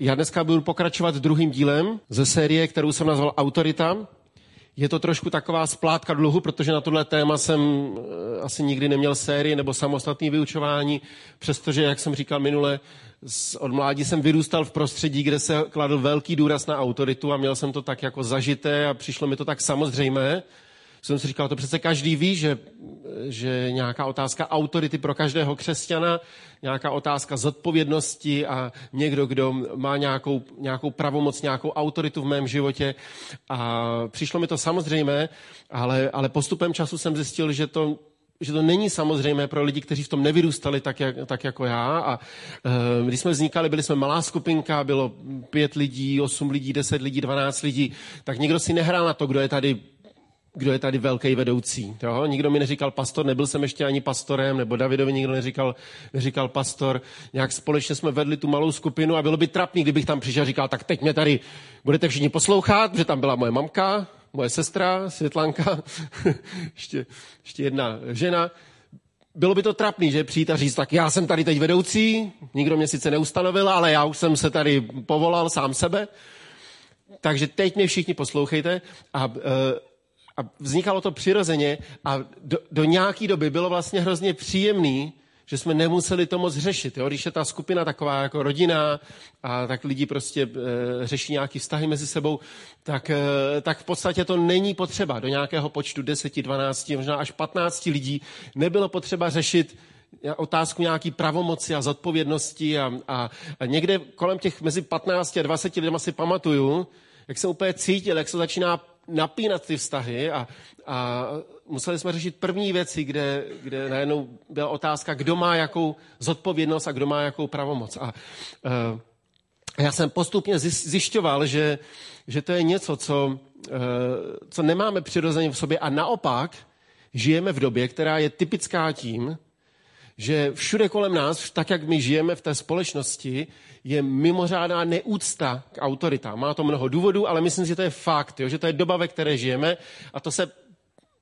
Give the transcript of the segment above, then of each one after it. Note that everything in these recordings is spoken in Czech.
já dneska budu pokračovat druhým dílem ze série, kterou jsem nazval Autorita. Je to trošku taková splátka dluhu, protože na tohle téma jsem eh, asi nikdy neměl sérii nebo samostatné vyučování, přestože, jak jsem říkal minule, od mládí jsem vyrůstal v prostředí, kde se kladl velký důraz na autoritu a měl jsem to tak jako zažité a přišlo mi to tak samozřejmé jsem si říkal, to přece každý ví, že, že nějaká otázka autority pro každého křesťana, nějaká otázka zodpovědnosti a někdo, kdo má nějakou, nějakou pravomoc, nějakou autoritu v mém životě. A přišlo mi to samozřejmé, ale, ale postupem času jsem zjistil, že to, že to není samozřejmé pro lidi, kteří v tom nevyrůstali tak, jak, tak jako já. A e, když jsme vznikali, byli jsme malá skupinka, bylo pět lidí, osm lidí, deset lidí, dvanáct lidí, tak nikdo si nehrál na to, kdo je tady kdo je tady velký vedoucí. Jo? Nikdo mi neříkal pastor, nebyl jsem ještě ani pastorem, nebo Davidovi nikdo neříkal, neříkal pastor. Nějak společně jsme vedli tu malou skupinu a bylo by trapný, kdybych tam přišel a říkal, tak teď mě tady budete všichni poslouchat, že tam byla moje mamka, moje sestra, Světlanka, ještě, ještě jedna žena. Bylo by to trapný, že přijít a říct, tak já jsem tady teď vedoucí, nikdo mě sice neustanovil, ale já už jsem se tady povolal sám sebe. Takže teď mě všichni poslouchejte a uh, a vznikalo to přirozeně a do, do nějaké doby bylo vlastně hrozně příjemný, že jsme nemuseli to moc řešit. Jo? Když je ta skupina taková jako rodina a tak lidi prostě e, řeší nějaké vztahy mezi sebou, tak, e, tak v podstatě to není potřeba. Do nějakého počtu 10, 12, možná až 15 lidí nebylo potřeba řešit otázku nějaký pravomoci a zodpovědnosti a, a, a někde kolem těch mezi 15 a 20 lidmi si pamatuju, jak jsem úplně cítil, jak se začíná napínat ty vztahy a, a museli jsme řešit první věci, kde, kde najednou byla otázka, kdo má jakou zodpovědnost a kdo má jakou pravomoc. A uh, já jsem postupně zjišťoval, že, že to je něco, co, uh, co nemáme přirozeně v sobě a naopak žijeme v době, která je typická tím, že všude kolem nás, tak jak my žijeme v té společnosti, je mimořádná neúcta k autoritám. Má to mnoho důvodů, ale myslím si, že to je fakt, jo, že to je doba, ve které žijeme a to se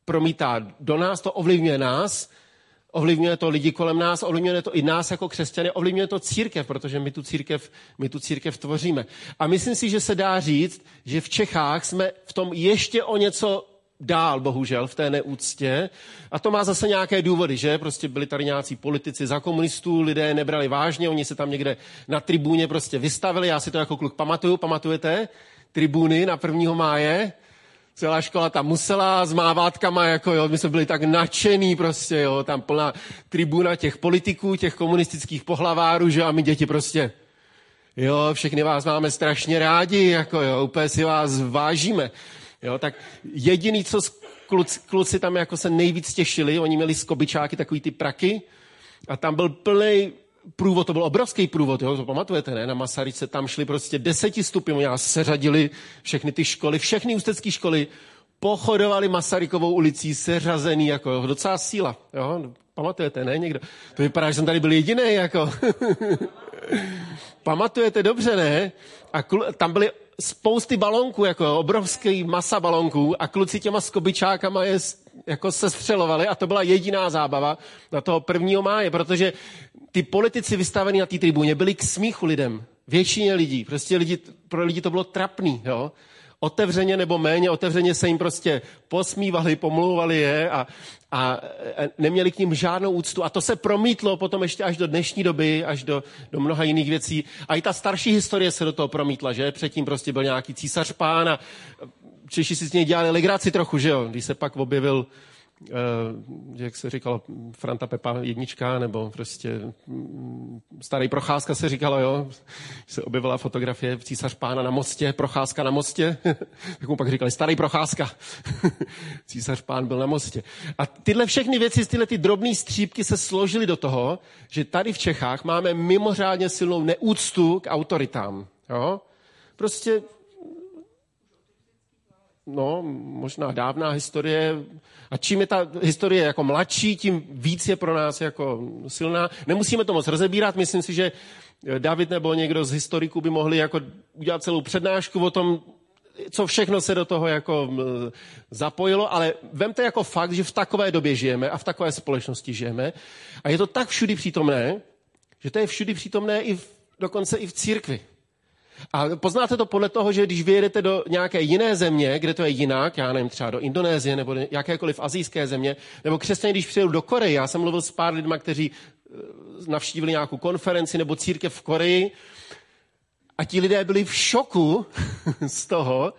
promítá do nás, to ovlivňuje nás, ovlivňuje to lidi kolem nás, ovlivňuje to i nás jako křesťany, ovlivňuje to církev, protože my tu církev, my tu církev tvoříme. A myslím si, že se dá říct, že v Čechách jsme v tom ještě o něco dál, bohužel, v té neúctě. A to má zase nějaké důvody, že? Prostě byli tady nějací politici za komunistů, lidé nebrali vážně, oni se tam někde na tribůně prostě vystavili. Já si to jako kluk pamatuju, pamatujete? Tribuny na 1. máje. Celá škola tam musela s mávátkama, jako jo, my jsme byli tak nadšený prostě, jo, tam plná tribuna těch politiků, těch komunistických pohlavárů, že a my děti prostě, jo, všechny vás máme strašně rádi, jako jo, úplně si vás vážíme. Jo, tak jediný, co kluci, kluci tam jako se nejvíc těšili, oni měli skobičáky, takový ty praky, a tam byl plný průvod, to byl obrovský průvod, jo, to pamatujete, ne? Na Masaryce tam šli prostě deseti stupňů, nás seřadili všechny ty školy, všechny ústecké školy pochodovali Masarykovou ulicí seřazený, jako jo, docela síla, jo, pamatujete, ne, někdo? To vypadá, že jsem tady byl jediný, jako. Pamatujete dobře, ne? A tam byly spousty balonků, jako obrovský masa balonků a kluci těma skobičákama je jako se střelovali a to byla jediná zábava na toho prvního máje, protože ty politici vystavení na té tribuně byli k smíchu lidem. Většině lidí. Prostě lidi, pro lidi to bylo trapný. Jo? Otevřeně nebo méně otevřeně se jim prostě posmívali, pomlouvali je a, a neměli k ním žádnou úctu. A to se promítlo potom ještě až do dnešní doby, až do, do mnoha jiných věcí. A i ta starší historie se do toho promítla, že? Předtím prostě byl nějaký císař pán a Češi si s něj dělali legraci trochu, že jo? Když se pak objevil jak se říkalo, Franta Pepa jednička, nebo prostě mm, starý procházka se říkalo, jo, se objevila fotografie císař pána na mostě, procházka na mostě, tak mu pak říkali, starý procházka, císař pán byl na mostě. A tyhle všechny věci, tyhle ty drobné střípky se složily do toho, že tady v Čechách máme mimořádně silnou neúctu k autoritám. Jo? Prostě no, možná dávná historie. A čím je ta historie jako mladší, tím víc je pro nás jako silná. Nemusíme to moc rozebírat, myslím si, že David nebo někdo z historiků by mohli jako udělat celou přednášku o tom, co všechno se do toho jako zapojilo, ale vemte jako fakt, že v takové době žijeme a v takové společnosti žijeme a je to tak všudy přítomné, že to je všudy přítomné i v, dokonce i v církvi. A poznáte to podle toho, že když vyjedete do nějaké jiné země, kde to je jinak, já nevím, třeba do Indonésie nebo do jakékoliv azijské země, nebo křesťané, když přijedou do Koreje, já jsem mluvil s pár lidmi, kteří eh, navštívili nějakou konferenci nebo církev v Koreji a ti lidé byli v šoku z toho,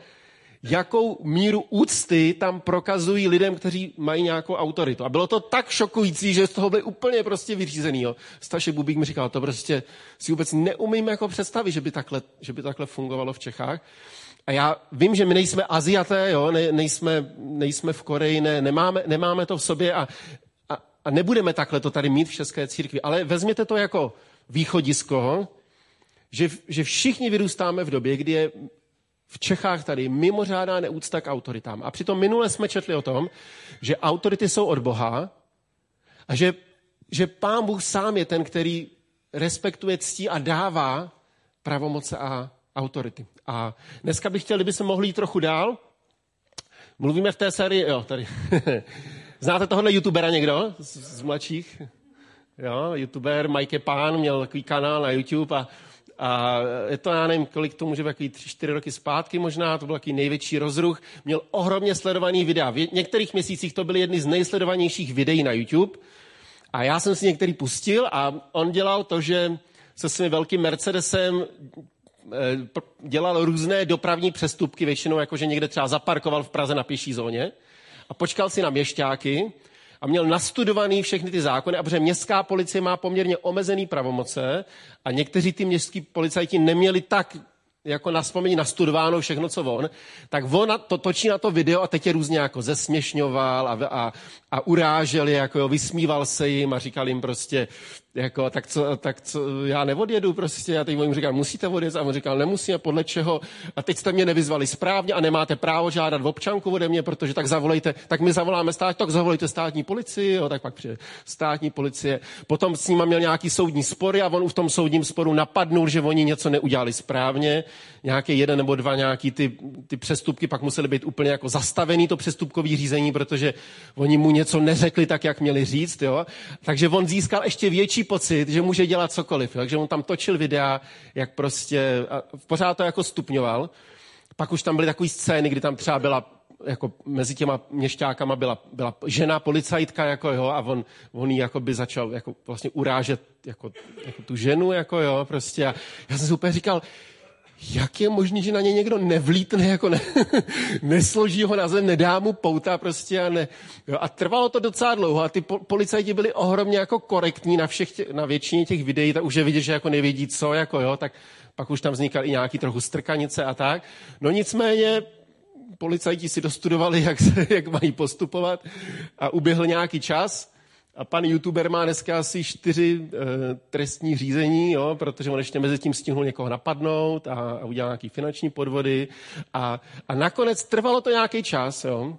jakou míru úcty tam prokazují lidem, kteří mají nějakou autoritu. A bylo to tak šokující, že z toho byli úplně prostě vyřízený. Jo. Stašek Bubík mi říkal, to prostě si vůbec neumím jako představit, že by takhle, že by takhle fungovalo v Čechách. A já vím, že my nejsme Aziaté, jo, ne, nejsme, nejsme v Koreji, ne, nemáme, nemáme to v sobě a, a, a nebudeme takhle to tady mít v České církvi. Ale vezměte to jako východisko, že, že všichni vyrůstáme v době, kdy je v Čechách tady mimořádná neúcta k autoritám. A přitom minule jsme četli o tom, že autority jsou od Boha a že, že pán Bůh sám je ten, který respektuje ctí a dává pravomoce a autority. A dneska bych chtěl, kdyby se mohli jít trochu dál. Mluvíme v té sérii, jo, tady. Znáte tohohle youtubera někdo z, z mladších? Jo, youtuber Mike Pán měl takový kanál na YouTube a a je to, já nevím, kolik to může být, tři, čtyři roky zpátky možná, to byl takový největší rozruch. Měl ohromně sledovaný videa. V některých měsících to byly jedny z nejsledovanějších videí na YouTube. A já jsem si některý pustil a on dělal to, že se svým velkým Mercedesem eh, dělal různé dopravní přestupky, většinou jakože někde třeba zaparkoval v Praze na pěší zóně a počkal si na měšťáky a měl nastudovaný všechny ty zákony, a protože městská policie má poměrně omezený pravomoce a někteří ty městský policajti neměli tak jako na vzpomení nastudováno všechno, co on, tak on to točí na to video a teď je různě jako zesměšňoval a, a, a urážel je, jako jo, vysmíval se jim a říkal jim prostě, jako, tak co, tak co, já neodjedu prostě. A teď jim říkal, musíte odjet. A on říkal, nemusím, podle čeho. A teď jste mě nevyzvali správně a nemáte právo žádat občanku ode mě, protože tak zavolejte, tak my zavoláme stát, tak zavolejte státní policii, jo, tak pak přijde státní policie. Potom s ním měl nějaký soudní spory a on v tom soudním sporu napadnul, že oni něco neudělali správně. Nějaký jeden nebo dva nějaký ty, ty přestupky pak museli být úplně jako zastavený to přestupkový řízení, protože oni mu něco neřekli tak, jak měli říct. Jo. Takže on získal ještě větší pocit, že může dělat cokoliv. Takže on tam točil videa, jak prostě, a pořád to jako stupňoval. Pak už tam byly takové scény, kdy tam třeba byla jako mezi těma měšťákama byla, byla žena policajtka, jako jo, a on, on jí jako by začal jako vlastně urážet jako, jako tu ženu, jako jo, prostě. A já jsem si úplně říkal, jak je možné, že na ně někdo nevlítne, jako ne, nesloží ho na zem, nedá mu pouta prostě a ne. Jo, a trvalo to docela dlouho a ty po, policajti byli ohromně jako korektní na, všech tě, na většině těch videí, tak už je vidět, že jako nevědí co, jako jo, tak pak už tam vznikaly i nějaký trochu strkanice a tak. No nicméně policajti si dostudovali, jak, se, jak mají postupovat a uběhl nějaký čas a pan youtuber má dneska asi čtyři e, trestní řízení, jo, protože on ještě mezi tím stihnul někoho napadnout a, a udělal nějaký finanční podvody. A, a nakonec trvalo to nějaký čas, jo.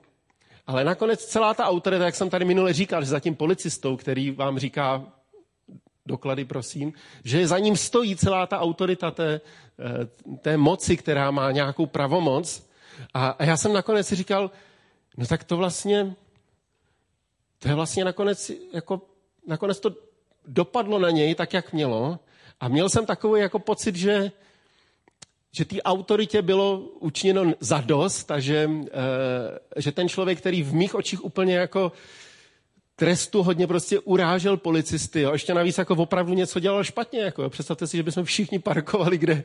Ale nakonec celá ta autorita, jak jsem tady minule říkal, že za tím policistou, který vám říká doklady, prosím, že za ním stojí celá ta autorita té, eh, té moci, která má nějakou pravomoc. A, a já jsem nakonec si říkal, no tak to vlastně, to je vlastně nakonec, jako, nakonec to dopadlo na něj tak, jak mělo. A měl jsem takový jako pocit, že, že té autoritě bylo učiněno zadost a že, e, že ten člověk, který v mých očích úplně jako trestu hodně prostě urážel policisty. Jo. Ještě navíc jako opravdu něco dělal špatně. Jako. Představte si, že bychom všichni parkovali, kde,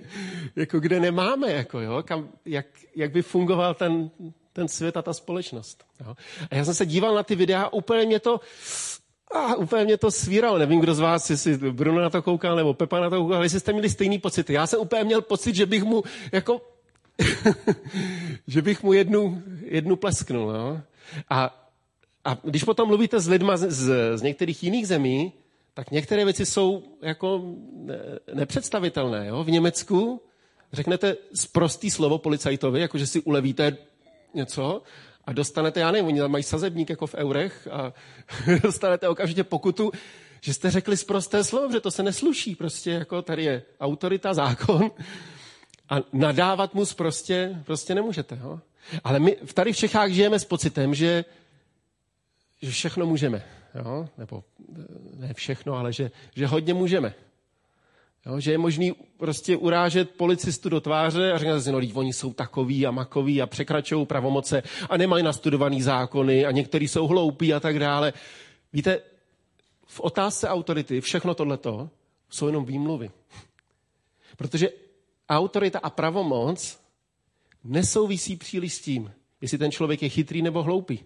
jako, kde nemáme. Jako, jo. Kam, jak, jak by fungoval ten, ten svět a ta společnost. Jo. A já jsem se díval na ty videa a úplně mě to, a úplně mě to svíralo. Nevím, kdo z vás, jestli Bruno na to koukal, nebo Pepa na to koukal, jestli jste měli stejný pocity. Já jsem úplně měl pocit, že bych mu jako, že bych mu jednu, jednu plesknul. Jo. A, a když potom mluvíte s lidma z, z, z některých jiných zemí, tak některé věci jsou jako nepředstavitelné. Jo? V Německu řeknete sprostý slovo policajtovi, jako že si ulevíte něco a dostanete, já nevím, oni tam mají sazebník jako v eurech a dostanete okamžitě pokutu, že jste řekli zprosté slovo, že to se nesluší. Prostě jako tady je autorita, zákon a nadávat mu prostě, prostě nemůžete. Jo? Ale my tady v Čechách žijeme s pocitem, že, že všechno můžeme. Jo? Nebo ne všechno, ale že, že hodně můžeme. Jo, že je možný prostě urážet policistu do tváře a říkat si, no oni jsou takový a makoví a překračují pravomoce a nemají nastudovaný zákony a někteří jsou hloupí a tak dále. Víte, v otázce autority všechno tohleto jsou jenom výmluvy. Protože autorita a pravomoc nesouvisí příliš s tím, jestli ten člověk je chytrý nebo hloupý.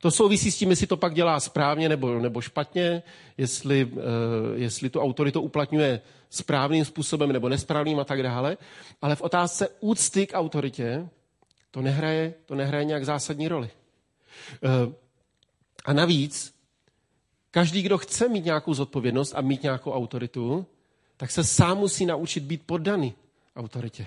To souvisí s tím, jestli to pak dělá správně nebo, nebo špatně, jestli, uh, jestli tu autoritu uplatňuje správným způsobem nebo nesprávným a tak dále. Ale v otázce úcty k autoritě to nehraje, to nehraje nějak zásadní roli. Uh, a navíc, každý, kdo chce mít nějakou zodpovědnost a mít nějakou autoritu, tak se sám musí naučit být poddaný autoritě.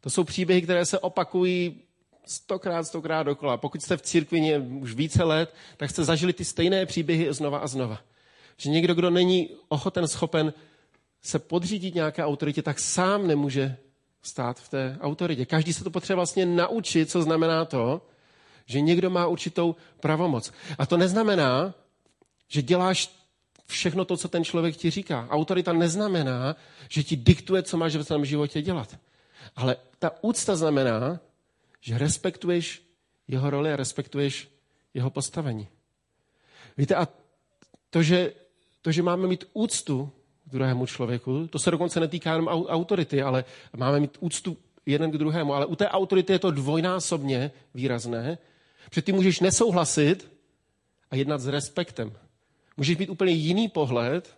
To jsou příběhy, které se opakují stokrát, stokrát dokola. Pokud jste v církvi už více let, tak jste zažili ty stejné příběhy znova a znova. Že někdo, kdo není ochoten, schopen se podřídit nějaké autoritě, tak sám nemůže stát v té autoritě. Každý se to potřebuje vlastně naučit, co znamená to, že někdo má určitou pravomoc. A to neznamená, že děláš všechno to, co ten člověk ti říká. Autorita neznamená, že ti diktuje, co máš v svém životě dělat. Ale ta úcta znamená, že respektuješ jeho roli a respektuješ jeho postavení. Víte, a to, že, to, že máme mít úctu k druhému člověku, to se dokonce netýká jenom autority, ale máme mít úctu jeden k druhému. Ale u té autority je to dvojnásobně výrazné, protože ty můžeš nesouhlasit a jednat s respektem. Můžeš mít úplně jiný pohled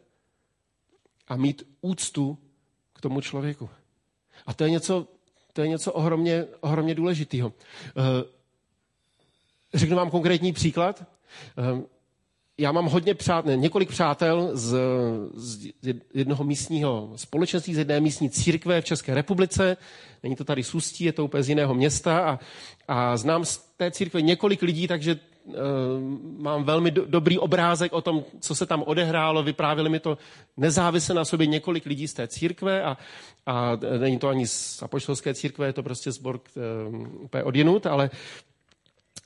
a mít úctu k tomu člověku. A to je něco, to je něco ohromně, ohromně důležitého. Eh, řeknu vám konkrétní příklad. Eh, já mám hodně přátel, několik přátel z, z jednoho místního společenství, z jedné místní církve v České republice. Není to tady Sustí, je to úplně z jiného města. A, a znám z té církve několik lidí, takže mám velmi do, dobrý obrázek o tom, co se tam odehrálo. Vyprávěli mi to nezávisle na sobě několik lidí z té církve a, a není to ani z apoštolské církve, je to prostě sbor uh, úplně odinut, ale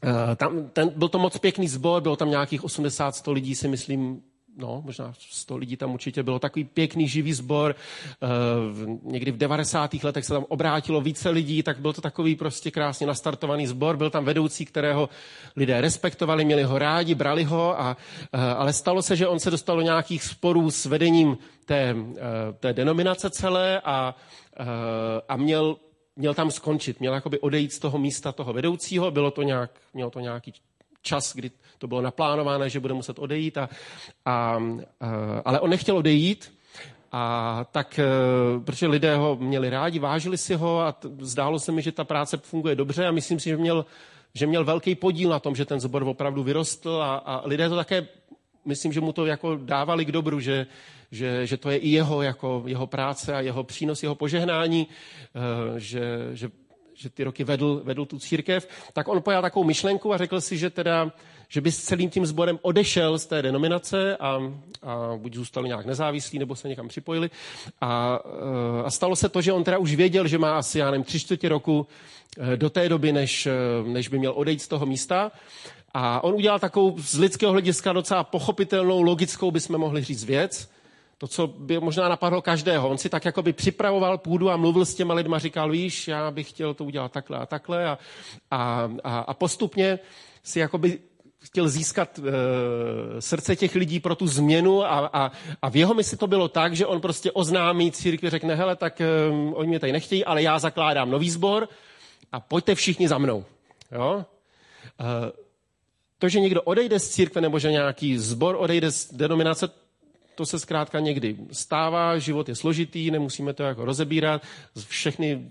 Uh, tam, ten, byl to moc pěkný sbor, bylo tam nějakých 80-100 lidí, si myslím, no, možná 100 lidí tam určitě bylo, takový pěkný živý sbor. Uh, někdy v 90. letech se tam obrátilo více lidí, tak byl to takový prostě krásně nastartovaný sbor. Byl tam vedoucí, kterého lidé respektovali, měli ho rádi, brali ho, a, uh, ale stalo se, že on se dostal do nějakých sporů s vedením té, uh, té denominace celé a, a měl měl tam skončit, měl jakoby odejít z toho místa toho vedoucího, bylo to nějak, mělo to nějaký čas, kdy to bylo naplánované, že bude muset odejít, a, a, a, ale on nechtěl odejít, a tak, e, protože lidé ho měli rádi, vážili si ho a t, zdálo se mi, že ta práce funguje dobře a myslím si, že měl, že měl velký podíl na tom, že ten zbor opravdu vyrostl a, a lidé to také, myslím, že mu to jako dávali k dobru, že, že, že to je i jeho, jako jeho práce a jeho přínos, jeho požehnání, eh, že, že, že ty roky vedl, vedl tu církev, tak on pojal takovou myšlenku a řekl si, že teda že by s celým tím sborem odešel z té denominace a, a buď zůstali nějak nezávislí, nebo se někam připojili. A, eh, a stalo se to, že on teda už věděl, že má asi, já nevím, tři čtvrtě roku eh, do té doby, než, než by měl odejít z toho místa. A on udělal takovou z lidského hlediska docela pochopitelnou, logickou, bychom mohli říct věc, to, co by možná napadlo každého. On si tak jako by připravoval půdu a mluvil s těma lidma, říkal, víš, já bych chtěl to udělat takhle a takhle a, a, a, a postupně si jako by chtěl získat e, srdce těch lidí pro tu změnu a, a, a v jeho mysli to bylo tak, že on prostě oznámí církvi, řekne, hele, tak e, oni mě tady nechtějí, ale já zakládám nový sbor a pojďte všichni za mnou. Jo? E, to, že někdo odejde z církve nebo že nějaký zbor odejde z denominace, to se zkrátka někdy stává, život je složitý, nemusíme to jako rozebírat, všechny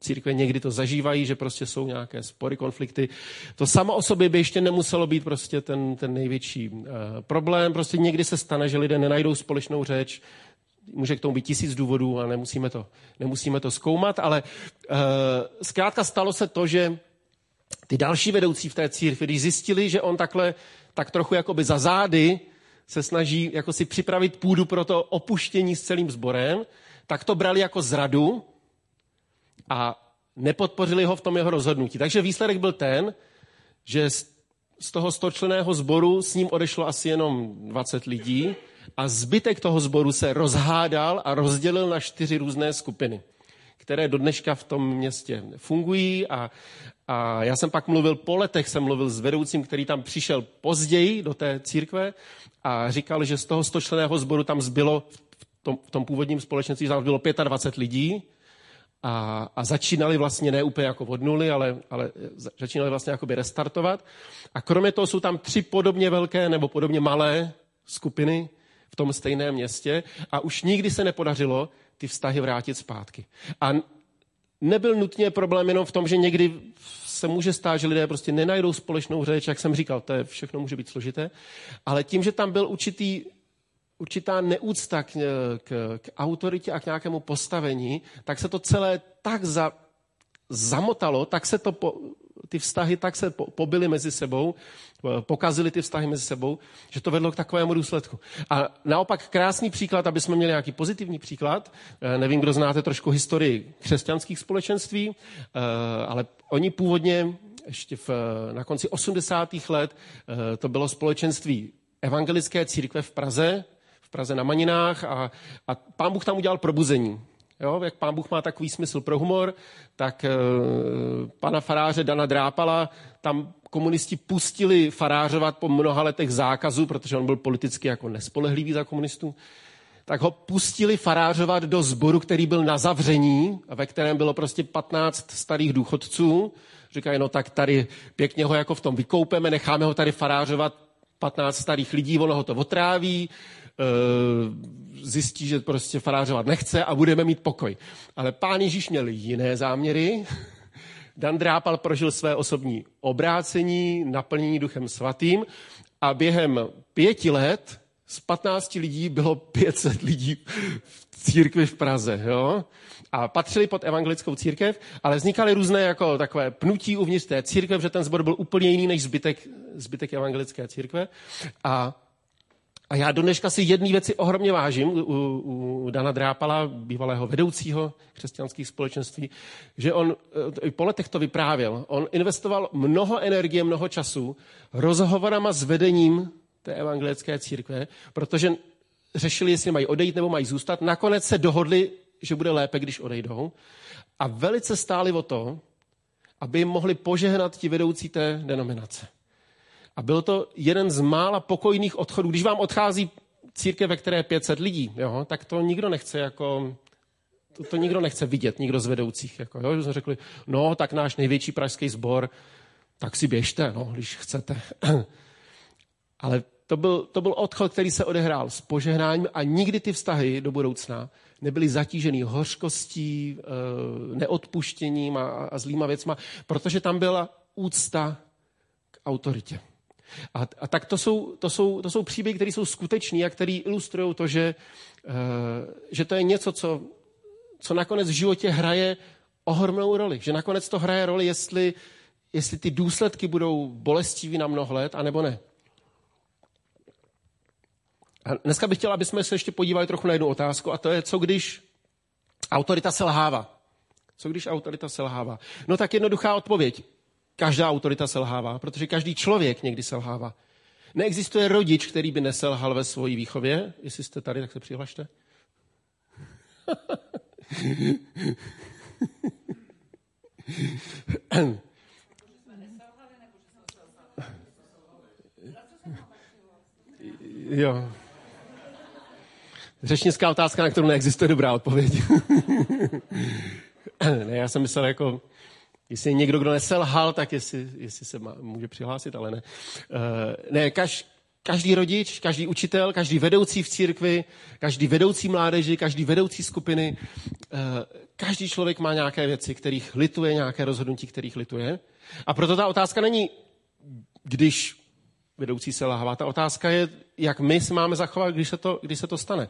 církve někdy to zažívají, že prostě jsou nějaké spory, konflikty. To samo o sobě by ještě nemuselo být prostě ten, ten největší uh, problém. Prostě někdy se stane, že lidé nenajdou společnou řeč, může k tomu být tisíc důvodů a nemusíme to, nemusíme to zkoumat, ale uh, zkrátka stalo se to, že ty další vedoucí v té církvi, když zjistili, že on takhle tak trochu jakoby za zády se snaží jako si připravit půdu pro to opuštění s celým sborem, tak to brali jako zradu a nepodpořili ho v tom jeho rozhodnutí. Takže výsledek byl ten, že z toho stočleného sboru s ním odešlo asi jenom 20 lidí a zbytek toho sboru se rozhádal a rozdělil na čtyři různé skupiny, které do dneška v tom městě fungují a, a já jsem pak mluvil po letech, jsem mluvil s vedoucím, který tam přišel později do té církve a říkal, že z toho stočleného sboru tam zbylo v tom, v tom původním společenství tam bylo 25 lidí a, a začínali vlastně ne úplně jako od nuly, ale, ale začínali vlastně jakoby restartovat. A kromě toho jsou tam tři podobně velké nebo podobně malé skupiny v tom stejném městě a už nikdy se nepodařilo ty vztahy vrátit zpátky. A nebyl nutně problém jenom v tom, že někdy se může stát, že lidé prostě nenajdou společnou řeč, jak jsem říkal, to je všechno může být složité, ale tím, že tam byl určitý určitá neúcta k, k, k autoritě a k nějakému postavení, tak se to celé tak za, zamotalo, tak se to po, ty vztahy tak se po, pobily mezi sebou, pokazily ty vztahy mezi sebou, že to vedlo k takovému důsledku. A naopak krásný příklad, aby jsme měli nějaký pozitivní příklad, eh, nevím, kdo znáte trošku historii křesťanských společenství, eh, ale oni původně ještě v, na konci 80. let eh, to bylo společenství evangelické církve v Praze, Praze na Maninách a, a pán Bůh tam udělal probuzení. Jo, jak pán Bůh má takový smysl pro humor, tak e, pana faráře Dana Drápala tam komunisti pustili farářovat po mnoha letech zákazu, protože on byl politicky jako nespolehlivý za komunistů, tak ho pustili farářovat do sboru, který byl na zavření, ve kterém bylo prostě 15 starých důchodců. Říkají, no tak tady pěkně ho jako v tom vykoupeme, necháme ho tady farářovat 15 starých lidí, ono ho to otráví, zjistí, že prostě farářovat nechce a budeme mít pokoj. Ale pán Ježíš měl jiné záměry. Dan Drápal prožil své osobní obrácení, naplnění duchem svatým a během pěti let z 15 lidí bylo 500 lidí v církvi v Praze. Jo? A patřili pod evangelickou církev, ale vznikaly různé jako takové pnutí uvnitř té církve, že ten zbor byl úplně jiný než zbytek, zbytek evangelické církve. A a já do dneška si jedné věci ohromně vážím u, u Dana Drápala, bývalého vedoucího křesťanských společenství, že on i po letech to vyprávěl. On investoval mnoho energie, mnoho času rozhovorama s vedením té evangelické církve, protože řešili, jestli mají odejít nebo mají zůstat. Nakonec se dohodli, že bude lépe, když odejdou. A velice stáli o to, aby mohli požehnat ti vedoucí té denominace. A byl to jeden z mála pokojných odchodů. Když vám odchází církev, ve které je 500 lidí, jo, tak to nikdo nechce jako to, to nikdo nechce vidět, nikdo z vedoucích. Jako, jo, že jsme řekli, no, tak náš největší pražský sbor, tak si běžte, no, když chcete. Ale to byl, to byl odchod, který se odehrál s požehnáním a nikdy ty vztahy do budoucna nebyly zatížený hořkostí, eh, neodpuštěním a, a zlýma věcma, protože tam byla úcta k autoritě. A, a tak to jsou, to, jsou, to jsou příběhy, které jsou skutečné a které ilustrují to, že, uh, že to je něco, co, co nakonec v životě hraje ohromnou roli. Že nakonec to hraje roli, jestli, jestli ty důsledky budou bolestivý na mnoho let, anebo ne. A dneska bych chtěl, aby jsme se ještě podívali trochu na jednu otázku, a to je, co když autorita selhává. Co když autorita selhává? No tak jednoduchá odpověď. Každá autorita selhává, protože každý člověk někdy selhává. Neexistuje rodič, který by neselhal ve svojí výchově. Jestli jste tady, tak se přihlašte. jo. Řečnická otázka, na kterou neexistuje dobrá odpověď. ne, já jsem myslel jako Jestli je někdo, kdo neselhal, tak jestli, jestli se má, může přihlásit, ale ne. Uh, ne, kaž, každý rodič, každý učitel, každý vedoucí v církvi, každý vedoucí mládeži, každý vedoucí skupiny, uh, každý člověk má nějaké věci, kterých lituje, nějaké rozhodnutí, kterých lituje. A proto ta otázka není, když vedoucí se. Ta otázka je, jak my se máme zachovat, když se to, když se to stane.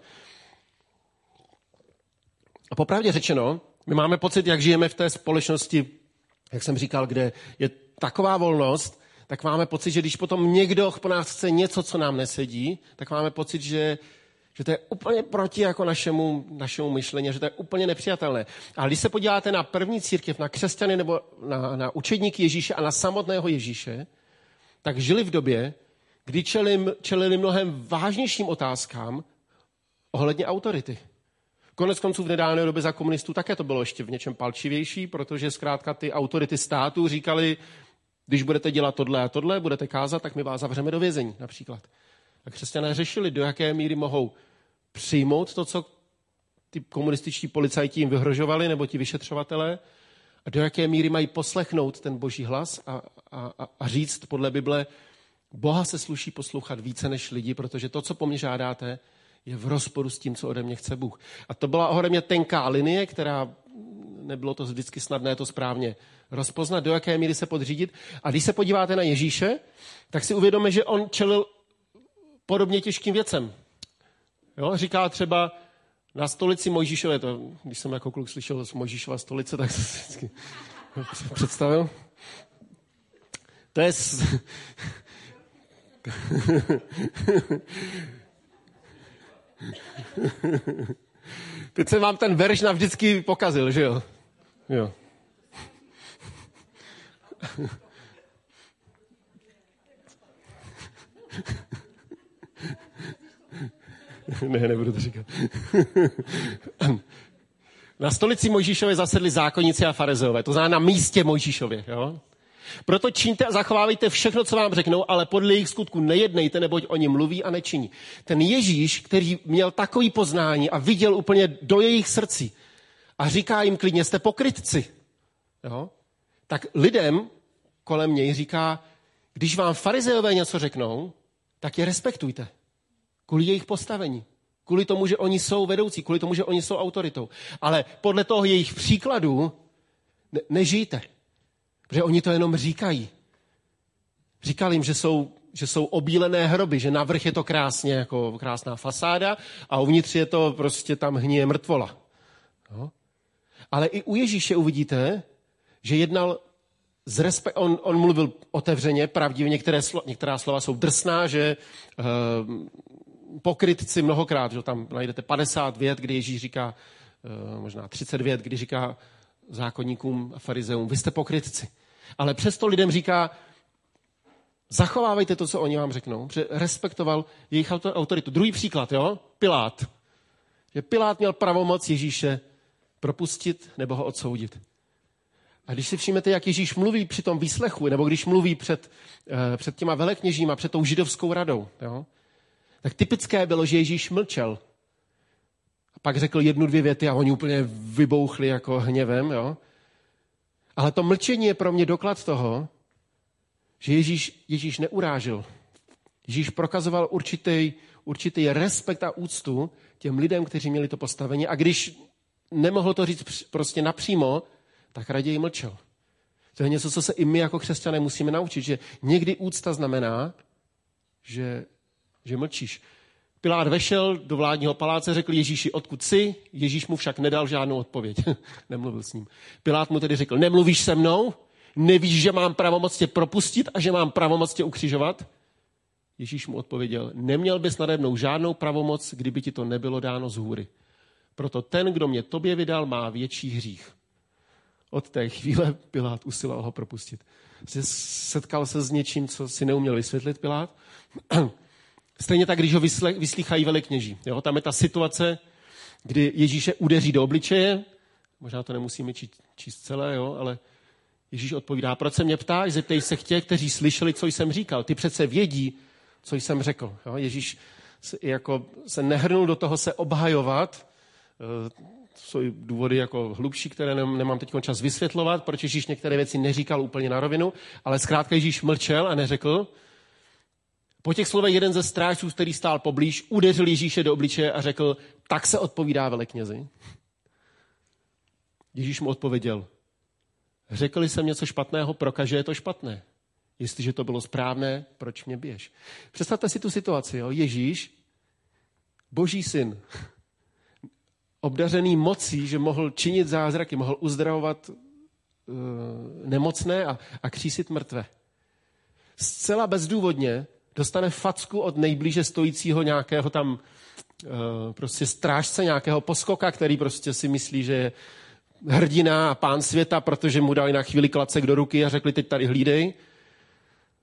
A popravdě řečeno, my máme pocit, jak žijeme v té společnosti jak jsem říkal, kde je taková volnost, tak máme pocit, že když potom někdo po nás chce něco, co nám nesedí, tak máme pocit, že, že to je úplně proti jako našemu, našemu myšlení, že to je úplně nepřijatelné. A když se podíváte na první církev, na křesťany nebo na, na učedníky Ježíše a na samotného Ježíše, tak žili v době, kdy čelili, čelili mnohem vážnějším otázkám ohledně autority. Konec konců v nedávné době za komunistů také to bylo ještě v něčem palčivější, protože zkrátka ty autority státu říkali, když budete dělat tohle a tohle, budete kázat, tak my vás zavřeme do vězení například. A křesťané řešili, do jaké míry mohou přijmout to, co ty komunističtí policajti jim vyhrožovali, nebo ti vyšetřovatelé, a do jaké míry mají poslechnout ten boží hlas a, a, a říct podle Bible, Boha se sluší poslouchat více než lidi, protože to, co po mně žádáte, je v rozporu s tím, co ode mě chce Bůh. A to byla ode tenká linie, která nebylo to vždycky snadné to správně rozpoznat, do jaké míry se podřídit. A když se podíváte na Ježíše, tak si uvědomíme, že on čelil podobně těžkým věcem. Jo? Říká třeba na stolici Mojžíšové, to, když jsem jako kluk slyšel z Mojžíšova stolice, tak jsem si vždycky představil. To je... S... Teď jsem vám ten verš navždycky pokazil, že jo? Jo. ne, nebudu to říkat. na stolici Mojžíšově zasedli zákonníci a farizeové, to znamená na místě Mojžíšově. Jo? Proto čiňte a zachovávejte všechno, co vám řeknou, ale podle jejich skutku nejednejte, neboť oni mluví a nečiní. Ten Ježíš, který měl takový poznání a viděl úplně do jejich srdcí a říká jim klidně, jste pokrytci. Jo? Tak lidem kolem něj říká, když vám farizeové něco řeknou, tak je respektujte. Kvůli jejich postavení. Kvůli tomu, že oni jsou vedoucí, kvůli tomu, že oni jsou autoritou. Ale podle toho jejich příkladů ne- nežijte. Protože oni to jenom říkají. Říkali jim, že jsou, že jsou obílené hroby, že na vrch je to krásně, jako krásná fasáda a uvnitř je to prostě tam hníje mrtvola. No. Ale i u Ježíše uvidíte, že jednal z respe- on, on mluvil otevřeně, pravdivě, některé slo- některá slova jsou drsná, že uh, pokrytci mnohokrát, že tam najdete 50 vět, kdy Ježíš říká, uh, možná 30 vět, kdy říká zákonníkům a farizeům, vy jste pokrytci. Ale přesto lidem říká, zachovávejte to, co oni vám řeknou, protože respektoval jejich autoritu. Druhý příklad, jo? Pilát. Že Pilát měl pravomoc Ježíše propustit nebo ho odsoudit. A když si všimnete, jak Ježíš mluví při tom výslechu, nebo když mluví před, uh, před těma velekněžíma, před tou židovskou radou, jo? tak typické bylo, že Ježíš mlčel. Pak řekl jednu, dvě věty a oni úplně vybouchli jako hněvem. Jo? Ale to mlčení je pro mě doklad toho, že Ježíš, Ježíš neurážil. Ježíš prokazoval určitý, určitý respekt a úctu těm lidem, kteří měli to postavení. A když nemohl to říct prostě napřímo, tak raději mlčel. To je něco, co se i my jako křesťané musíme naučit, že někdy úcta znamená, že, že mlčíš. Pilát vešel do vládního paláce, řekl Ježíši, odkud jsi? Ježíš mu však nedal žádnou odpověď. Nemluvil s ním. Pilát mu tedy řekl, nemluvíš se mnou? Nevíš, že mám pravomoc tě propustit a že mám pravomoc tě ukřižovat? Ježíš mu odpověděl, neměl bys nade mnou žádnou pravomoc, kdyby ti to nebylo dáno z hůry. Proto ten, kdo mě tobě vydal, má větší hřích. Od té chvíle Pilát usiloval ho propustit. Setkal se s něčím, co si neuměl vysvětlit Pilát. Stejně tak, když ho vyslýchají velikněží. Jo? Tam je ta situace, kdy Ježíše udeří do obličeje. Možná to nemusíme číst, číst celé, jo? ale Ježíš odpovídá, proč se mě ptáš, zeptej se těch, kteří slyšeli, co jsem říkal. Ty přece vědí, co jsem řekl. Jo? Ježíš se, jako, se nehrnul do toho se obhajovat. E, jsou důvody jako hlubší, které nemám teď čas vysvětlovat, proč Ježíš některé věci neříkal úplně na rovinu, ale zkrátka Ježíš mlčel a neřekl, po těch slovech jeden ze strážců, který stál poblíž, udeřil Ježíše do obličeje a řekl, tak se odpovídá veleknězi. Ježíš mu odpověděl, řekli jsem něco špatného, prokaže je to špatné. Jestliže to bylo správné, proč mě běž? Představte si tu situaci. Jo? Ježíš, boží syn, obdařený mocí, že mohl činit zázraky, mohl uzdravovat uh, nemocné a, a křísit mrtvé. Zcela bezdůvodně dostane facku od nejblíže stojícího nějakého tam uh, prostě strážce, nějakého poskoka, který prostě si myslí, že je hrdina a pán světa, protože mu dali na chvíli klacek do ruky a řekli, teď tady hlídej.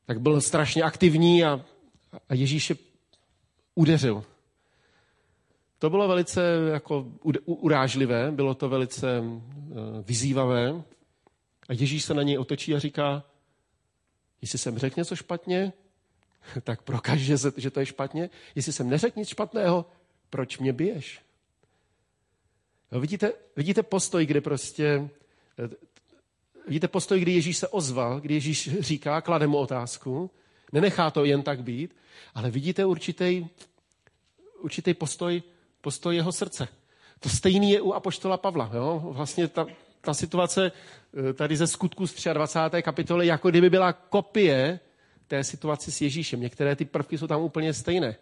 Tak byl strašně aktivní a a Ježíš je udeřil. To bylo velice jako urážlivé, bylo to velice eh, vyzývavé. A Ježíš se na něj otočí a říká, jestli jsem řekl něco špatně, tak prokaž, že, že to je špatně. Jestli jsem neřekl nic špatného, proč mě biješ? No, vidíte, vidíte postoj, kde prostě, eh, vidíte postoj, kdy Ježíš se ozval, kdy Ježíš říká, klade mu otázku, nenechá to jen tak být, ale vidíte určitý, určitý postoj, postoj jeho srdce. To stejný je u apoštola Pavla. Jo? Vlastně ta, ta situace eh, tady ze skutku z 23. kapitoly, jako kdyby byla kopie té situaci s Ježíšem. Některé ty prvky jsou tam úplně stejné.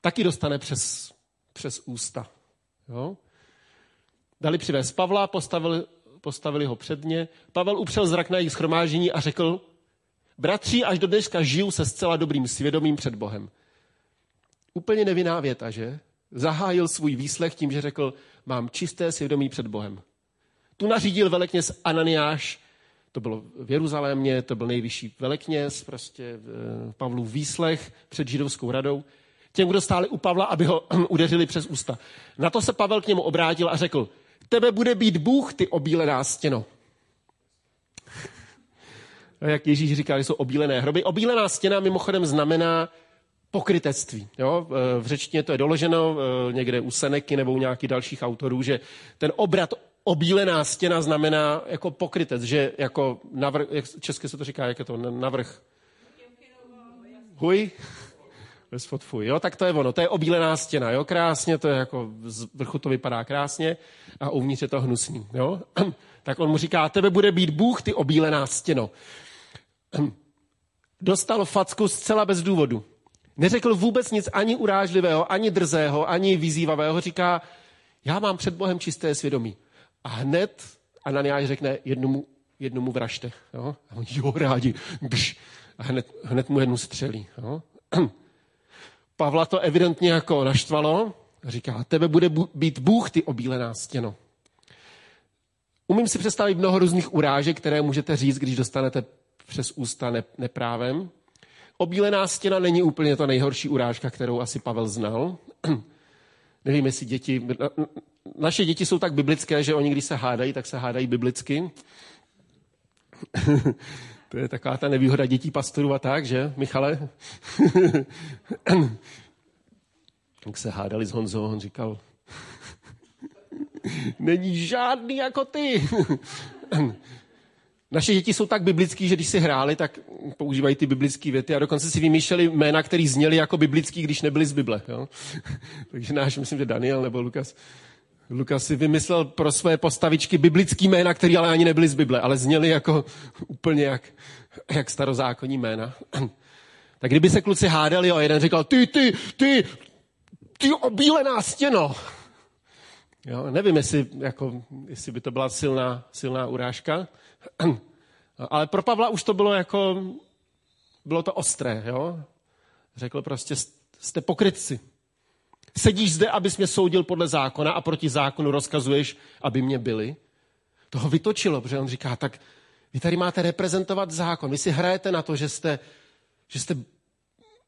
Taky dostane přes, přes ústa. Jo? Dali přivést Pavla, postavili, postavili ho před ně. Pavel upřel zrak na jejich schromáždění a řekl, bratři, až do dneška žiju se zcela dobrým svědomím před Bohem. Úplně nevinná věta, že? Zahájil svůj výslech tím, že řekl, mám čisté svědomí před Bohem. Tu nařídil velekněz Ananiáš, to bylo v Jeruzalémě, to byl nejvyšší velekněz, prostě eh, Pavlův výslech před židovskou radou. Těm, kdo stáli u Pavla, aby ho udeřili přes ústa. Na to se Pavel k němu obrátil a řekl, tebe bude být Bůh, ty obílená stěno. Jak Ježíš říká, že jsou obílené hroby. Obílená stěna mimochodem znamená pokrytectví. Jo? V řečtině to je doloženo eh, někde u Seneky nebo u nějakých dalších autorů, že ten obrat obílená stěna znamená jako pokrytec, že jako navrh, jak česky se to říká, jak je to, navrh. Huj? Bez fuj, jo, tak to je ono, to je obílená stěna, jo, krásně, to je jako, z vrchu to vypadá krásně a uvnitř je to hnusný, jo. tak on mu říká, tebe bude být Bůh, ty obílená stěno. Dostal facku zcela bez důvodu. Neřekl vůbec nic ani urážlivého, ani drzého, ani vyzývavého. Říká, já mám před Bohem čisté svědomí. A hned Ananiáš řekne, jednomu, jednomu vražte. Jo? A oni, jo, rádi. Bš. A hned, hned mu jednu střelí. Jo? Pavla to evidentně jako naštvalo. Říká, tebe bude být Bůh, ty obílená stěno. Umím si představit mnoho různých urážek, které můžete říct, když dostanete přes ústa neprávem. Obílená stěna není úplně to nejhorší urážka, kterou asi Pavel znal. Nevím, jestli děti... Naše děti jsou tak biblické, že oni, když se hádají, tak se hádají biblicky. to je taková ta nevýhoda dětí pastorů a tak, že, Michale? Jak se hádali s Honzou, on říkal, není žádný jako ty. Naše děti jsou tak biblický, že když si hráli, tak používají ty biblické věty a dokonce si vymýšleli jména, které zněly jako biblický, když nebyly z Bible. Jo? Takže náš, myslím, že Daniel nebo Lukas, Lukas si vymyslel pro své postavičky biblický jména, které ale ani nebyly z Bible, ale zněly jako úplně jak, jak starozákonní jména. Tak kdyby se kluci hádali a jeden říkal, ty, ty, ty, ty obílená stěno. Jo, nevím, jestli, jako, jestli by to byla silná, silná urážka, ale pro Pavla už to bylo jako, bylo to ostré, jo? Řekl prostě, jste pokrytci. Sedíš zde, abys mě soudil podle zákona a proti zákonu rozkazuješ, aby mě byli. Toho vytočilo, protože on říká, tak vy tady máte reprezentovat zákon. Vy si hrajete na to, že jste, že jste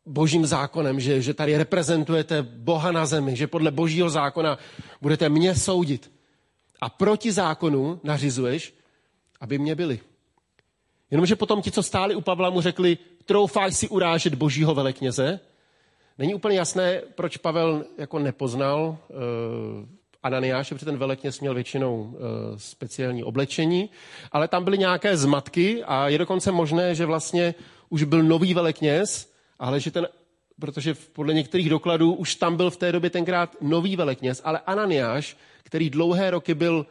božím zákonem, že, že tady reprezentujete Boha na zemi, že podle božího zákona budete mě soudit. A proti zákonu nařizuješ, aby mě byli. Jenomže potom ti, co stáli u Pavla, mu řekli, troufáš si urážet božího velekněze. Není úplně jasné, proč Pavel jako nepoznal uh, Ananiáše, protože ten velekněz měl většinou uh, speciální oblečení, ale tam byly nějaké zmatky a je dokonce možné, že vlastně už byl nový velekněz, ale že ten, protože podle některých dokladů už tam byl v té době tenkrát nový velekněz, ale Ananiáš, který dlouhé roky byl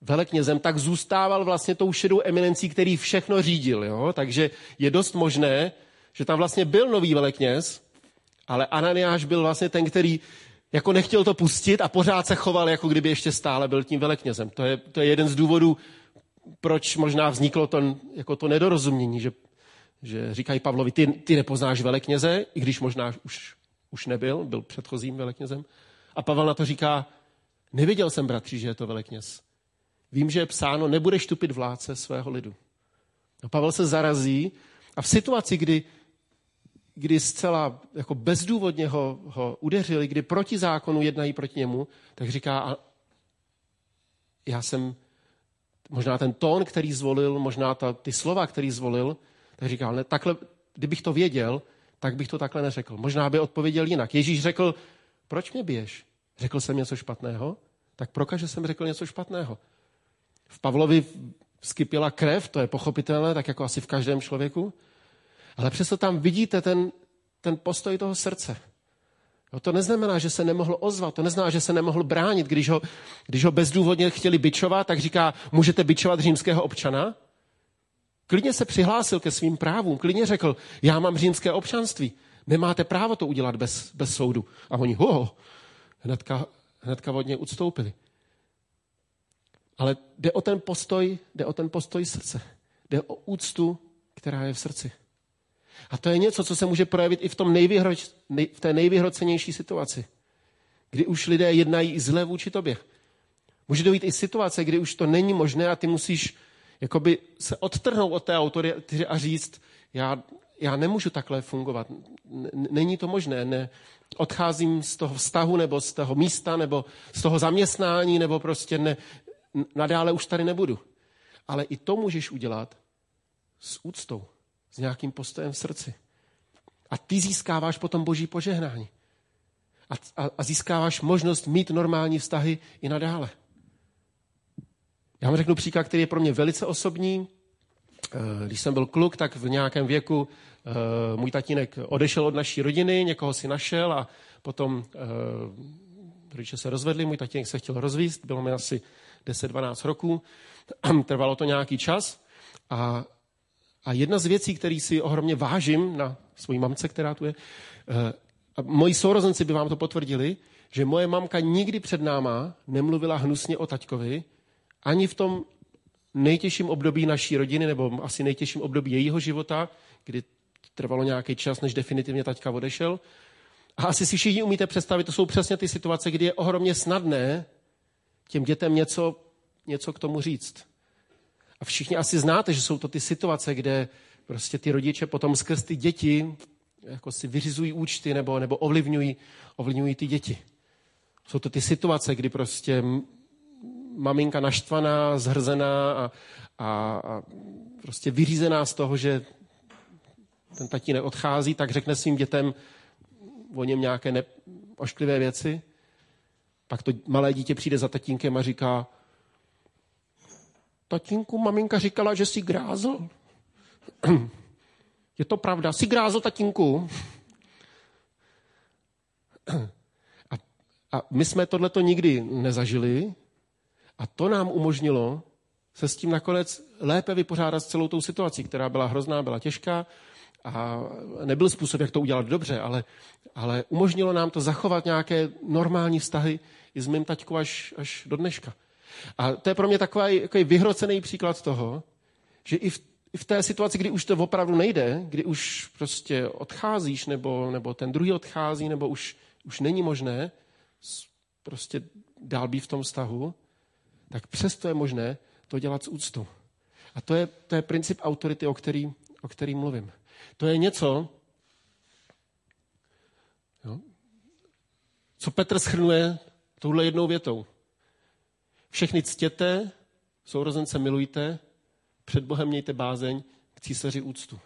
veleknězem, tak zůstával vlastně tou šedou eminencí, který všechno řídil. Jo? Takže je dost možné, že tam vlastně byl nový velekněz, ale Ananiáš byl vlastně ten, který jako nechtěl to pustit a pořád se choval, jako kdyby ještě stále byl tím veleknězem. To je, to je jeden z důvodů, proč možná vzniklo to, jako to nedorozumění, že, že říkají Pavlovi, ty, ty nepoznáš velekněze, i když možná už, už nebyl, byl předchozím veleknězem. A Pavel na to říká, neviděl jsem, bratři, že je to velekněz. Vím, že je psáno, nebudeš tupit vládce svého lidu. A Pavel se zarazí a v situaci, kdy, kdy zcela jako bezdůvodně ho, ho udeřili, kdy proti zákonu jednají proti němu, tak říká, a já jsem, možná ten tón, který zvolil, možná ta, ty slova, který zvolil, tak říkal, ne, takhle, kdybych to věděl, tak bych to takhle neřekl. Možná by odpověděl jinak. Ježíš řekl, proč mě biješ? Řekl jsem něco špatného? Tak prokaž, že jsem řekl něco špatného. V Pavlovi skypila krev, to je pochopitelné, tak jako asi v každém člověku. Ale přesto tam vidíte ten, ten postoj toho srdce. Jo, to neznamená, že se nemohl ozvat, to neznamená, že se nemohl bránit. Když ho, když ho bezdůvodně chtěli bičovat, tak říká, můžete bičovat římského občana? Klidně se přihlásil ke svým právům, klidně řekl, já mám římské občanství, nemáte právo to udělat bez, bez soudu. A oni, ho, hnedka, hnedka vodně ustoupili. Ale jde o ten postoj, jde o ten postoj srdce. Jde o úctu, která je v srdci. A to je něco, co se může projevit i v, tom nejvyhroč, nej, v té nejvyhrocenější situaci, kdy už lidé jednají zle vůči tobě. Může dojít i situace, kdy už to není možné a ty musíš jakoby se odtrhnout od té autority a říct, já, já nemůžu takhle fungovat. Není to možné. Ne, odcházím z toho vztahu nebo z toho místa nebo z toho zaměstnání nebo prostě ne, nadále už tady nebudu. Ale i to můžeš udělat s úctou, s nějakým postojem v srdci. A ty získáváš potom boží požehnání. A, a, a získáváš možnost mít normální vztahy i nadále. Já vám řeknu příklad, který je pro mě velice osobní. Eh, když jsem byl kluk, tak v nějakém věku eh, můj tatínek odešel od naší rodiny, někoho si našel a potom eh, rodiče se rozvedli, můj tatínek se chtěl rozvíst, bylo mi asi 10-12 roků, trvalo to nějaký čas a, a jedna z věcí, který si ohromně vážím na svojí mamce, která tu je, a moji sourozenci by vám to potvrdili, že moje mamka nikdy před náma nemluvila hnusně o taťkovi, ani v tom nejtěžším období naší rodiny, nebo asi nejtěžším období jejího života, kdy trvalo nějaký čas, než definitivně taťka odešel. A asi si všichni umíte představit, to jsou přesně ty situace, kdy je ohromně snadné těm dětem něco, něco k tomu říct. A všichni asi znáte, že jsou to ty situace, kde prostě ty rodiče potom skrz ty děti jako si vyřizují účty nebo, nebo ovlivňují, ovlivňují ty děti. Jsou to ty situace, kdy prostě maminka naštvaná, zhrzená a, a, a prostě vyřízená z toho, že ten tatínek odchází, tak řekne svým dětem o něm nějaké ne, ošklivé věci. Pak to malé dítě přijde za tatínkem a říká, tatínku, maminka říkala, že jsi grázl. Je to pravda, jsi grázl, tatínku. A, a my jsme tohleto nikdy nezažili, a to nám umožnilo se s tím nakonec lépe vypořádat s celou tou situací, která byla hrozná, byla těžká a nebyl způsob, jak to udělat dobře, ale, ale umožnilo nám to zachovat nějaké normální vztahy i s mým taťkou až, až do dneška. A to je pro mě takový, takový vyhrocený příklad toho, že i v, i v té situaci, kdy už to opravdu nejde, kdy už prostě odcházíš, nebo, nebo ten druhý odchází, nebo už, už není možné prostě dál být v tom vztahu, tak přesto je možné to dělat s úctou. A to je, to je princip autority, o který, o který mluvím. To je něco, jo, co Petr schrnuje touhle jednou větou. Všechny ctěte, sourozence milujte, před Bohem mějte bázeň, k císaři úctu.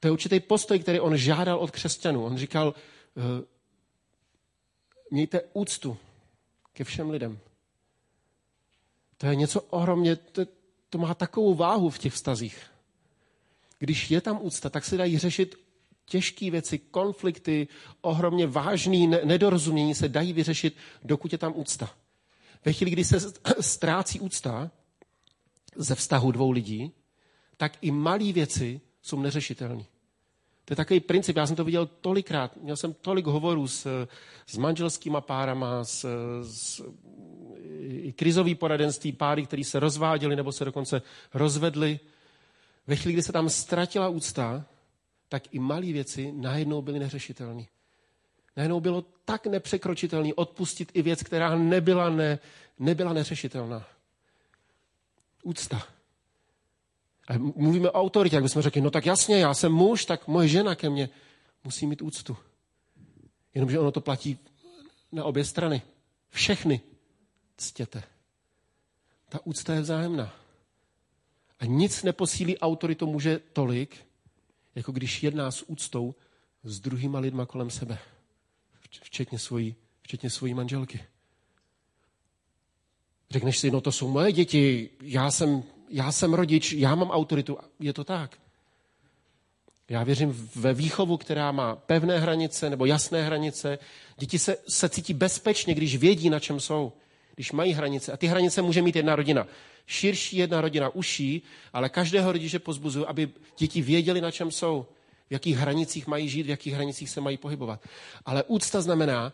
To je určitý postoj, který on žádal od křesťanů. On říkal, eh, mějte úctu ke všem lidem. To je něco ohromně, to, to má takovou váhu v těch vztazích. Když je tam úcta, tak se dají řešit těžké věci, konflikty, ohromně vážný nedorozumění se dají vyřešit, dokud je tam úcta. Ve chvíli, kdy se ztrácí úcta ze vztahu dvou lidí, tak i malé věci jsou neřešitelné. To je takový princip, já jsem to viděl tolikrát, měl jsem tolik hovorů s, s manželskýma párama, s, s krizový poradenství, páry, který se rozváděli nebo se dokonce rozvedli. Ve chvíli, kdy se tam ztratila úcta, tak i malé věci najednou byly neřešitelné. Najednou bylo tak nepřekročitelné odpustit i věc, která nebyla, ne, nebyla neřešitelná. Úcta. A mluvíme o autoritě, jak bychom řekli, no tak jasně, já jsem muž, tak moje žena ke mně musí mít úctu. Jenomže ono to platí na obě strany. Všechny ctěte. Ta úcta je vzájemná. A nic neposílí autoritu muže tolik, jako když jedná s úctou s druhýma lidma kolem sebe. Včetně svojí, včetně svojí manželky. Řekneš si, no to jsou moje děti, já jsem, já jsem rodič, já mám autoritu. Je to tak. Já věřím ve výchovu, která má pevné hranice nebo jasné hranice. Děti se, se cítí bezpečně, když vědí, na čem jsou, když mají hranice. A ty hranice může mít jedna rodina. Širší jedna rodina, uší, ale každého rodiče pozbuzuju, aby děti věděli, na čem jsou, v jakých hranicích mají žít, v jakých hranicích se mají pohybovat. Ale úcta znamená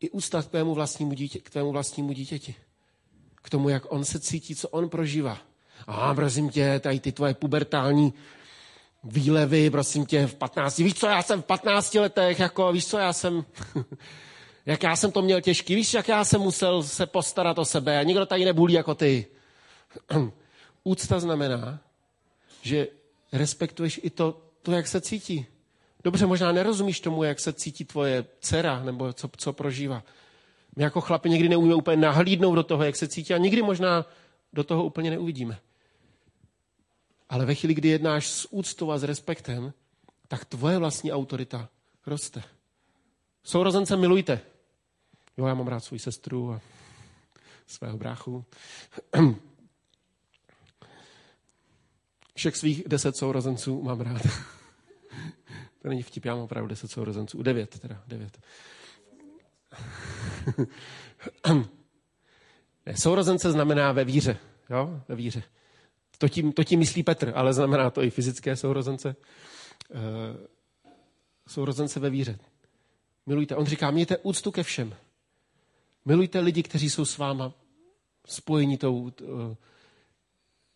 i úcta k tvému vlastnímu, dítě, k tvému vlastnímu dítěti. K tomu, jak on se cítí, co on prožívá. A prosím tě, tady ty tvoje pubertální výlevy, prosím tě, v 15. Víš co, já jsem v 15 letech, jako, víš co, já jsem, jak já jsem to měl těžký, víš, jak já jsem musel se postarat o sebe a nikdo tady nebulí jako ty. Úcta znamená, že respektuješ i to, to, jak se cítí. Dobře, možná nerozumíš tomu, jak se cítí tvoje dcera, nebo co, co prožívá. My jako chlapi někdy neumíme úplně nahlídnout do toho, jak se cítí a nikdy možná do toho úplně neuvidíme. Ale ve chvíli, kdy jednáš s úctou a s respektem, tak tvoje vlastní autorita roste. Sourozence milujte. Jo, já mám rád svou sestru a svého bráchu. Všech svých deset sourozenců mám rád. to není vtip, já mám opravdu deset sourozenců. Devět teda, devět. ne, sourozence znamená ve víře. Jo, ve víře. To tím, to tím myslí Petr, ale znamená to i fyzické sourozence. Uh, sourozence ve víře. Milujte. On říká, mějte úctu ke všem. Milujte lidi, kteří jsou s váma spojení tou,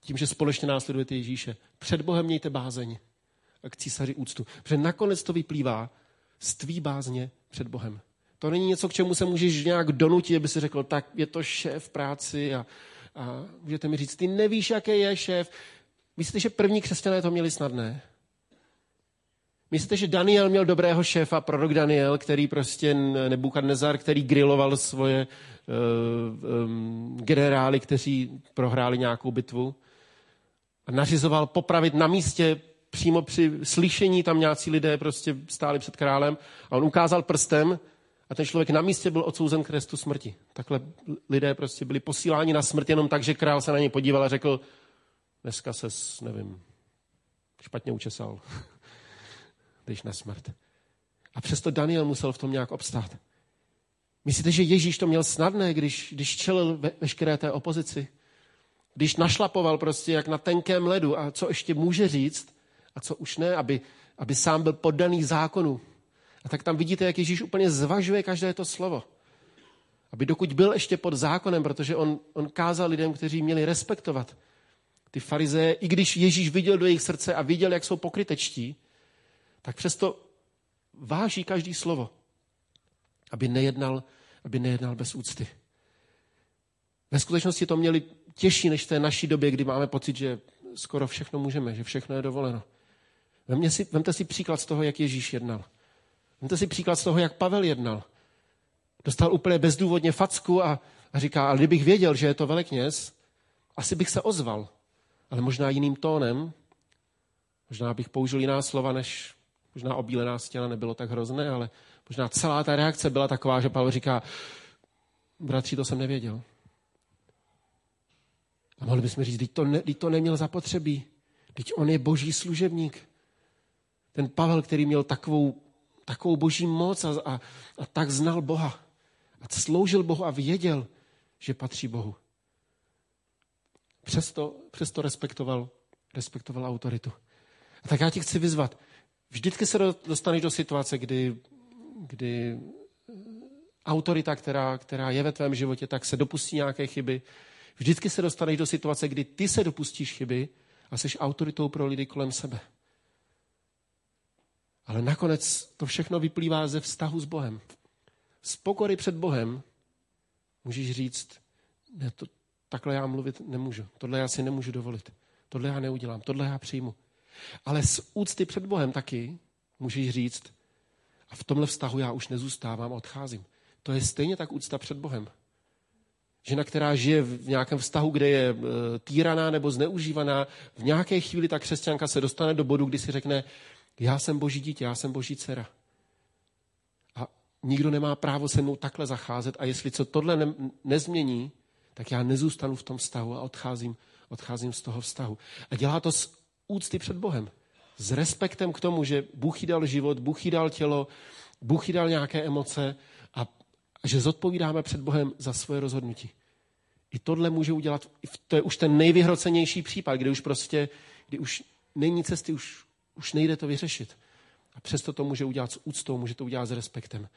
tím, že společně následujete Ježíše. Před Bohem mějte bázeň a k císaři úctu. Protože nakonec to vyplývá z tvý bázně před Bohem. To není něco, k čemu se můžeš nějak donutit, aby si řekl, tak je to šéf práci a a můžete mi říct, ty nevíš, jaký je šéf. Myslíte, že první křesťané to měli snadné? Myslíte, že Daniel měl dobrého šéfa, prorok Daniel, který prostě Nebukadnezar, který griloval svoje uh, um, generály, kteří prohráli nějakou bitvu a nařizoval popravit na místě přímo při slyšení tam nějací lidé prostě stáli před králem a on ukázal prstem a ten člověk na místě byl odsouzen k trestu smrti. Takhle lidé prostě byli posíláni na smrt jenom tak, že král se na ně podíval a řekl, dneska se, nevím, špatně učesal. Jdeš na smrt. A přesto Daniel musel v tom nějak obstát. Myslíte, že Ježíš to měl snadné, když, když čelil ve, veškeré té opozici? Když našlapoval prostě jak na tenkém ledu a co ještě může říct a co už ne, aby, aby sám byl poddaný zákonu, a tak tam vidíte, jak Ježíš úplně zvažuje každé to slovo. Aby dokud byl ještě pod zákonem, protože on, on kázal lidem, kteří měli respektovat ty farizeje, i když Ježíš viděl do jejich srdce a viděl, jak jsou pokrytečtí, tak přesto váží každý slovo, aby nejednal, aby nejednal bez úcty. Ve skutečnosti to měli těžší než v té naší době, kdy máme pocit, že skoro všechno můžeme, že všechno je dovoleno. Vemte si, vemte si příklad z toho, jak Ježíš jednal. Vemte si příklad z toho, jak Pavel jednal. Dostal úplně bezdůvodně facku a, a říká, ale kdybych věděl, že je to velekněz, asi bych se ozval, ale možná jiným tónem, možná bych použil jiná slova, než možná obílená stěna nebylo tak hrozné, ale možná celá ta reakce byla taková, že Pavel říká, bratři, to jsem nevěděl. A mohli bychom říct, teď to, ne, teď to neměl zapotřebí. Teď on je boží služebník. Ten Pavel, který měl takovou takovou boží moc a, a, a tak znal Boha. A sloužil Bohu a věděl, že patří Bohu. Přesto, přesto respektoval, respektoval autoritu. A tak já ti chci vyzvat. Vždycky se dostaneš do situace, kdy, kdy autorita, která, která je ve tvém životě, tak se dopustí nějaké chyby. Vždycky se dostaneš do situace, kdy ty se dopustíš chyby a jsi autoritou pro lidi kolem sebe. Ale nakonec to všechno vyplývá ze vztahu s Bohem. Z pokory před Bohem můžeš říct, ne, to, takhle já mluvit nemůžu. Tohle já si nemůžu dovolit. tohle já neudělám, tohle já přijmu. Ale z úcty před Bohem taky můžeš říct, a v tomhle vztahu já už nezůstávám a odcházím. To je stejně tak úcta před Bohem. Žena, která žije v nějakém vztahu, kde je e, týraná nebo zneužívaná, v nějaké chvíli ta křesťanka se dostane do bodu, kdy si řekne, já jsem boží dítě, já jsem boží dcera. A nikdo nemá právo se mnou takhle zacházet a jestli co tohle ne, nezmění, tak já nezůstanu v tom vztahu a odcházím, odcházím z toho vztahu. A dělá to s úcty před Bohem. S respektem k tomu, že Bůh jí dal život, Bůh jí dal tělo, Bůh jí dal nějaké emoce a že zodpovídáme před Bohem za svoje rozhodnutí. I tohle může udělat, to je už ten nejvyhrocenější případ, kdy už prostě, kdy už není cesty, už, už nejde to vyřešit. A přesto to může udělat s úctou, může to udělat s respektem.